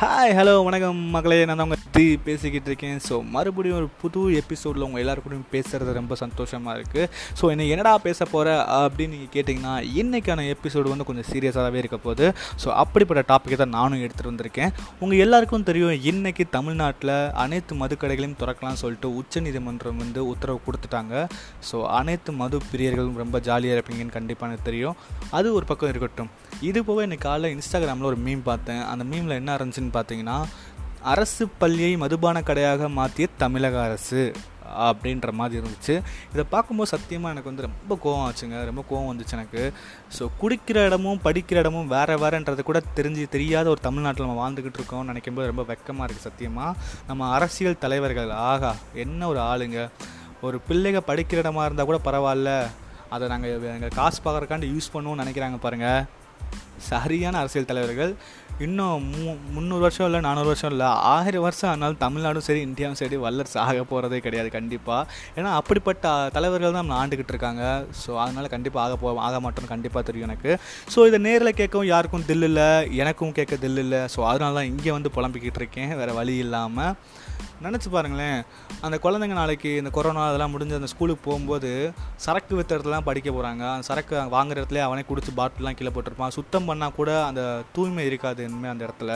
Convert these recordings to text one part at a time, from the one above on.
Hi hello வணக்கம் மக்களே. நான் உங்கள் தி பேசிக்கிட்டு இருக்கேன். ஸோ மறுபடியும் ஒரு புது எபிசோடில் உங்கள் எல்லாருக்கூடையும் பேசுகிறது ரொம்ப சந்தோஷமாக இருக்குது ஸோ என்னை என்னடா பேச போகிற அப்படின்னு நீங்கள் கேட்டிங்கன்னா இன்றைக்கான எபிசோடு வந்து கொஞ்சம் சீரியஸாகவே இருக்க போகுது. ஸோ அப்படிப்பட்ட டாப்பிக்கை தான் நானும் எடுத்துகிட்டு வந்திருக்கேன். உங்கள் எல்லாருக்கும் தெரியும் இன்றைக்கி தமிழ்நாட்டில் அனைத்து மதுக்கடைகளையும் திறக்கலாம்னு சொல்லிட்டு உச்சநீதிமன்றம் வந்து உத்தரவு கொடுத்துட்டாங்க. ஸோ அனைத்து மது பிரியர்களும் ரொம்ப ஜாலியாக இருப்பீங்கன்னு கண்டிப்பாக எனக்கு தெரியும். அது ஒரு பக்கம் இருக்கட்டும். இது போக இன்னைக்கு காலையில் இன்ஸ்டாகிராமில் ஒரு மீம் பார்த்தேன். அந்த மீமில் என்ன இருந்துச்சுன்னு பார்த்தீங்கன்னா அரசு பள்ளியை மதுபான கடையாக மாற்றிய தமிழக அரசு அப்படின்ற மாதிரி இருந்துச்சு. இதை பார்க்கும்போது சத்தியமாக எனக்கு வந்து ரொம்ப கோவம் ஆச்சுங்க. ரொம்ப கோவம் வந்துச்சு எனக்கு. ஸோ குடிக்கிற இடமும் படிக்கிற இடமும் வேறு வேறுன்றது கூட தெரிஞ்சு தெரியாத ஒரு தமிழ்நாட்டில் நம்ம வாழ்ந்துக்கிட்டு இருக்கோம்னு நினைக்கும்போது ரொம்ப வெக்கமாக இருக்குது சத்தியமாக நம்ம அரசியல் தலைவர்கள் ஆகா என்ன ஒரு ஆளுங்க. ஒரு பிள்ளைங்க படிக்கிற இடமா இருந்தால் கூட பரவாயில்ல. அதை நாங்கள் எங்கள் காசு பார்க்குறக்காண்டி யூஸ் பண்ணுவோம்னு நினைக்கிறாங்க பாருங்கள் சரியான அரசியல் தலைவர்கள். இன்னும் மூ முந்நூறு வருஷம் இல்லை நானூறு வருஷம் இல்லை. ஆயிரம் வருஷம் ஆனாலும் தமிழ்நாடும் சரி இந்தியாவும் சரி வல்லரசு ஆக போகிறதே கிடையாது கண்டிப்பாக ஏன்னா அப்படிப்பட்ட தலைவர்கள் தான் நம்ம ஆண்டுக்கிட்டு இருக்காங்க. ஸோ அதனால் கண்டிப்பாக ஆக போ ஆக மாட்டோம்னு கண்டிப்பாக தெரியும் எனக்கு. ஸோ இதை நேரில் கேட்கவும் யாருக்கும் தில் இல்லை எனக்கும் கேட்க தில் இல்லை. ஸோ அதனால தான் இங்கே வந்து புலம்பிக்கிட்டு இருக்கேன். வேறு வழி இல்லாமல் நினச்சி பாருங்களேன் அந்த குழந்தைங்க நாளைக்கு இந்த கொரோனா அதெல்லாம் முடிஞ்சு அந்த ஸ்கூலுக்கு போகும்போது சரக்கு வித்த இடத்துலலாம் படிக்க போகிறாங்க அந்த சரக்கு வாங்குற இடத்துல அவனே குடிச்சு பாட்டிலாம் கீழே போட்டிருப்பான். சுத்தம் பண்ணால் கூட அந்த தூய்மை இருக்காது இனிமேல் அந்த இடத்துல.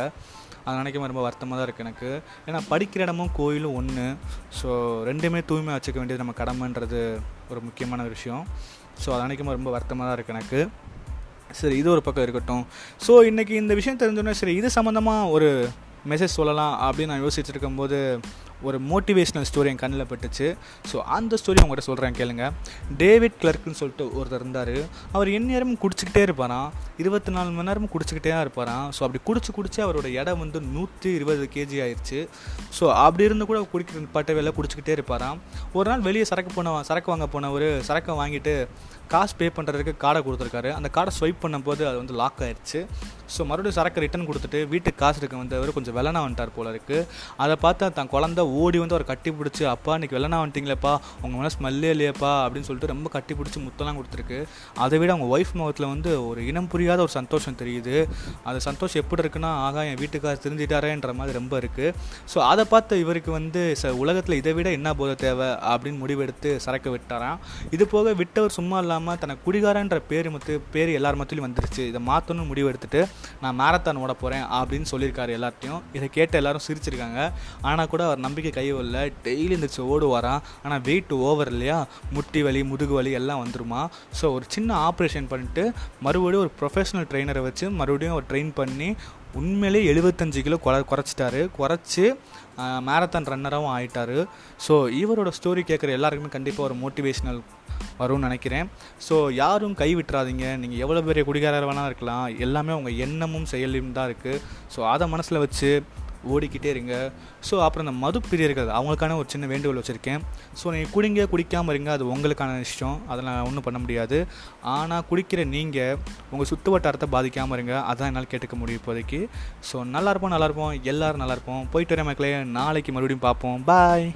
அது நினைக்கும் ரொம்ப வருத்தமாக தான் இருக்குது எனக்கு. ஏன்னா படிக்கிற இடமும் கோயிலும் ஒன்று ஸோ ரெண்டுமே தூய்மை வச்சுக்க வேண்டியது நம்ம கடமைன்றது ஒரு முக்கியமான விஷயம். ஸோ அதை நினைக்கும் ரொம்ப வருத்தமாக தான் இருக்குது எனக்கு. சரி இது ஒரு பக்கம் இருக்கட்டும். ஸோ இன்றைக்கி இந்த விஷயம் தெரிஞ்சோன்னே சரி இது சம்மந்தமாக ஒரு மெசேஜ் சொல்லலாம் அப்படின்னு நான் யோசிச்சுட்டு இருக்கும்போது ஒரு மோட்டிவேஷ்னல் ஸ்டோரி என் கண்ணில் பட்டுச்சு. ஸோ அந்த ஸ்டோரி உங்கள்கிட்ட சொல்கிறேன் கேளுங்க. டேவிட் கிளர்க்குன்னு சொல்லிட்டு ஒருத்தர் இருந்தார். அவர் எந்நேரமும் குடிச்சிக்கிட்டே இருப்பாராம் இருபத்தி நாலு மணி நேரமும் குடிச்சிக்கிட்டே தான் இருப்பாராம் ஸோ அப்படி குடிச்சு குடிச்சு அவரோட இடம் வந்து நூற்றி இருபது கேஜி ஆயிடுச்சு ஸோ அப்படி இருந்து கூட குடிக்கிற பட்ட வேலை குடிச்சிக்கிட்டே இருப்பாராம் ஒரு நாள் வெளியே சரக்கு போன சரக்கு வாங்க போனவர் சரக்கை வாங்கிட்டு காசு பே பண்ணுறதுக்கு கார்டை கொடுத்துருக்காரு. அந்த கார்டை ஸ்வைப் பண்ணும்போது அது வந்து லாக் ஆயிடுச்சு ஸோ மறுபடியும் சரக்கு ரிட்டன் கொடுத்துட்டு வீட்டுக்கு காசு இருக்க வந்தவர் கொஞ்சம் வெள்ளனா வந்துட்டார் போல இருக்குது அதை பார்த்தா தன் குழந்த ஓடி வந்து அவர் கட்டி பிடிச்சி அப்பா இன்றைக்கி வெள்ளனா வந்துட்டிங்களேப்பா உங்கள் மேலே ஸ்மெல்லே இல்லையப்பா அப்படின்னு சொல்லிட்டு ரொம்ப கட்டி பிடிச்சி முத்தெல்லாம் கொடுத்துருக்கு. அதை விட அவங்க ஒய்ஃப் முகத்தில் வந்து ஒரு இனம் புரியாத ஒரு சந்தோஷம் தெரியுது. அந்த சந்தோஷம் எப்படி இருக்குன்னா ஆகா என் வீட்டுக்கார் திருந்திட்டாரேன்ற மாதிரி ரொம்ப இருக்குது ஸோ அதை பார்த்து இவருக்கு வந்து ச உலகத்தில் இதை விட என்ன போத தேவை? அப்படின்னு முடிவெடுத்து சரக்கு விட்டாராம். இது போக விட்டவர் சும்மா இல்லாமல் தனக்கு குடிகாரன்ற பேர் மத்து பேர் எல்லார் மத்தியிலும் வந்துருச்சு. இதை மாற்றணும்னு முடிவெடுத்துட்டு நான் மேரத்தான் ஓட போகிறேன் அப்படின்னு சொல்லியிருக்காரு எல்லார்ட்டையும். இதை கேட்டு எல்லாரும் சிரிச்சிருக்காங்க. ஆனால் கூட அவர் நம்பிக்கை கைவில்ல டெய்லி டெய்லி ஓடு ஓடுவாராம் ஆனால் வெயிட் ஓவர் இல்லையா? முட்டி வலி முதுகு வலி எல்லாம் வந்துருமா? ஸோ ஒரு சின்ன ஆப்ரேஷன் பண்ணிட்டு மறுபடியும் ஒரு ப்ரொஃபஷனல் ட்ரெயினரை வச்சு மறுபடியும் ஒரு ட்ரெயின் பண்ணி உண்மையிலே எழுபத்தஞ்சு கிலோ குறை குறைச்சிட்டாரு. குறைச்சி மேரத்தான் ரன்னராகவும் ஆகிட்டார் ஸோ இவரோட ஸ்டோரி கேட்குற எல்லாருக்குமே கண்டிப்பாக ஒரு மோட்டிவேஷ்னல் வரும்னு நினைக்கிறேன். ஸோ யாரும் கை விட்டுறாதீங்க. நீங்கள் எவ்வளோ பெரிய குடிகாரர் வேணால் இருக்கலாம். எல்லாமே உங்கள் எண்ணமும் செயலும் தான் இருக்குது ஸோ அதை மனசில் வச்சு ஓடிக்கிட்டே இருங்க. ஸோ அப்புறம் இந்த மது பிரியர்கள் அவங்களுக்கான ஒரு சின்ன வேண்டுகோள் வச்சுருக்கேன். ஸோ நீங்கள் குடிங்க குடிக்காமல் இருங்க அது உங்களுக்கான விஷயம் அதை நான் ஒன்றும் பண்ண முடியாது. ஆனால் குடிக்கிற நீங்கள் உங்கள் சுற்று வட்டாரத்தை பாதிக்காமல் இருங்க. அதான் என்னால் கேட்டுக்க முடியும் இப்போதைக்கு. ஸோ நல்லாயிருப்போம் நல்லாயிருப்போம் நல்லா இருப்போம். எல்லோரும் நல்லா இருப்போம். போயிட்டு வர மக்களே. நாளைக்கு மறுபடியும் பார்ப்போம். பாய்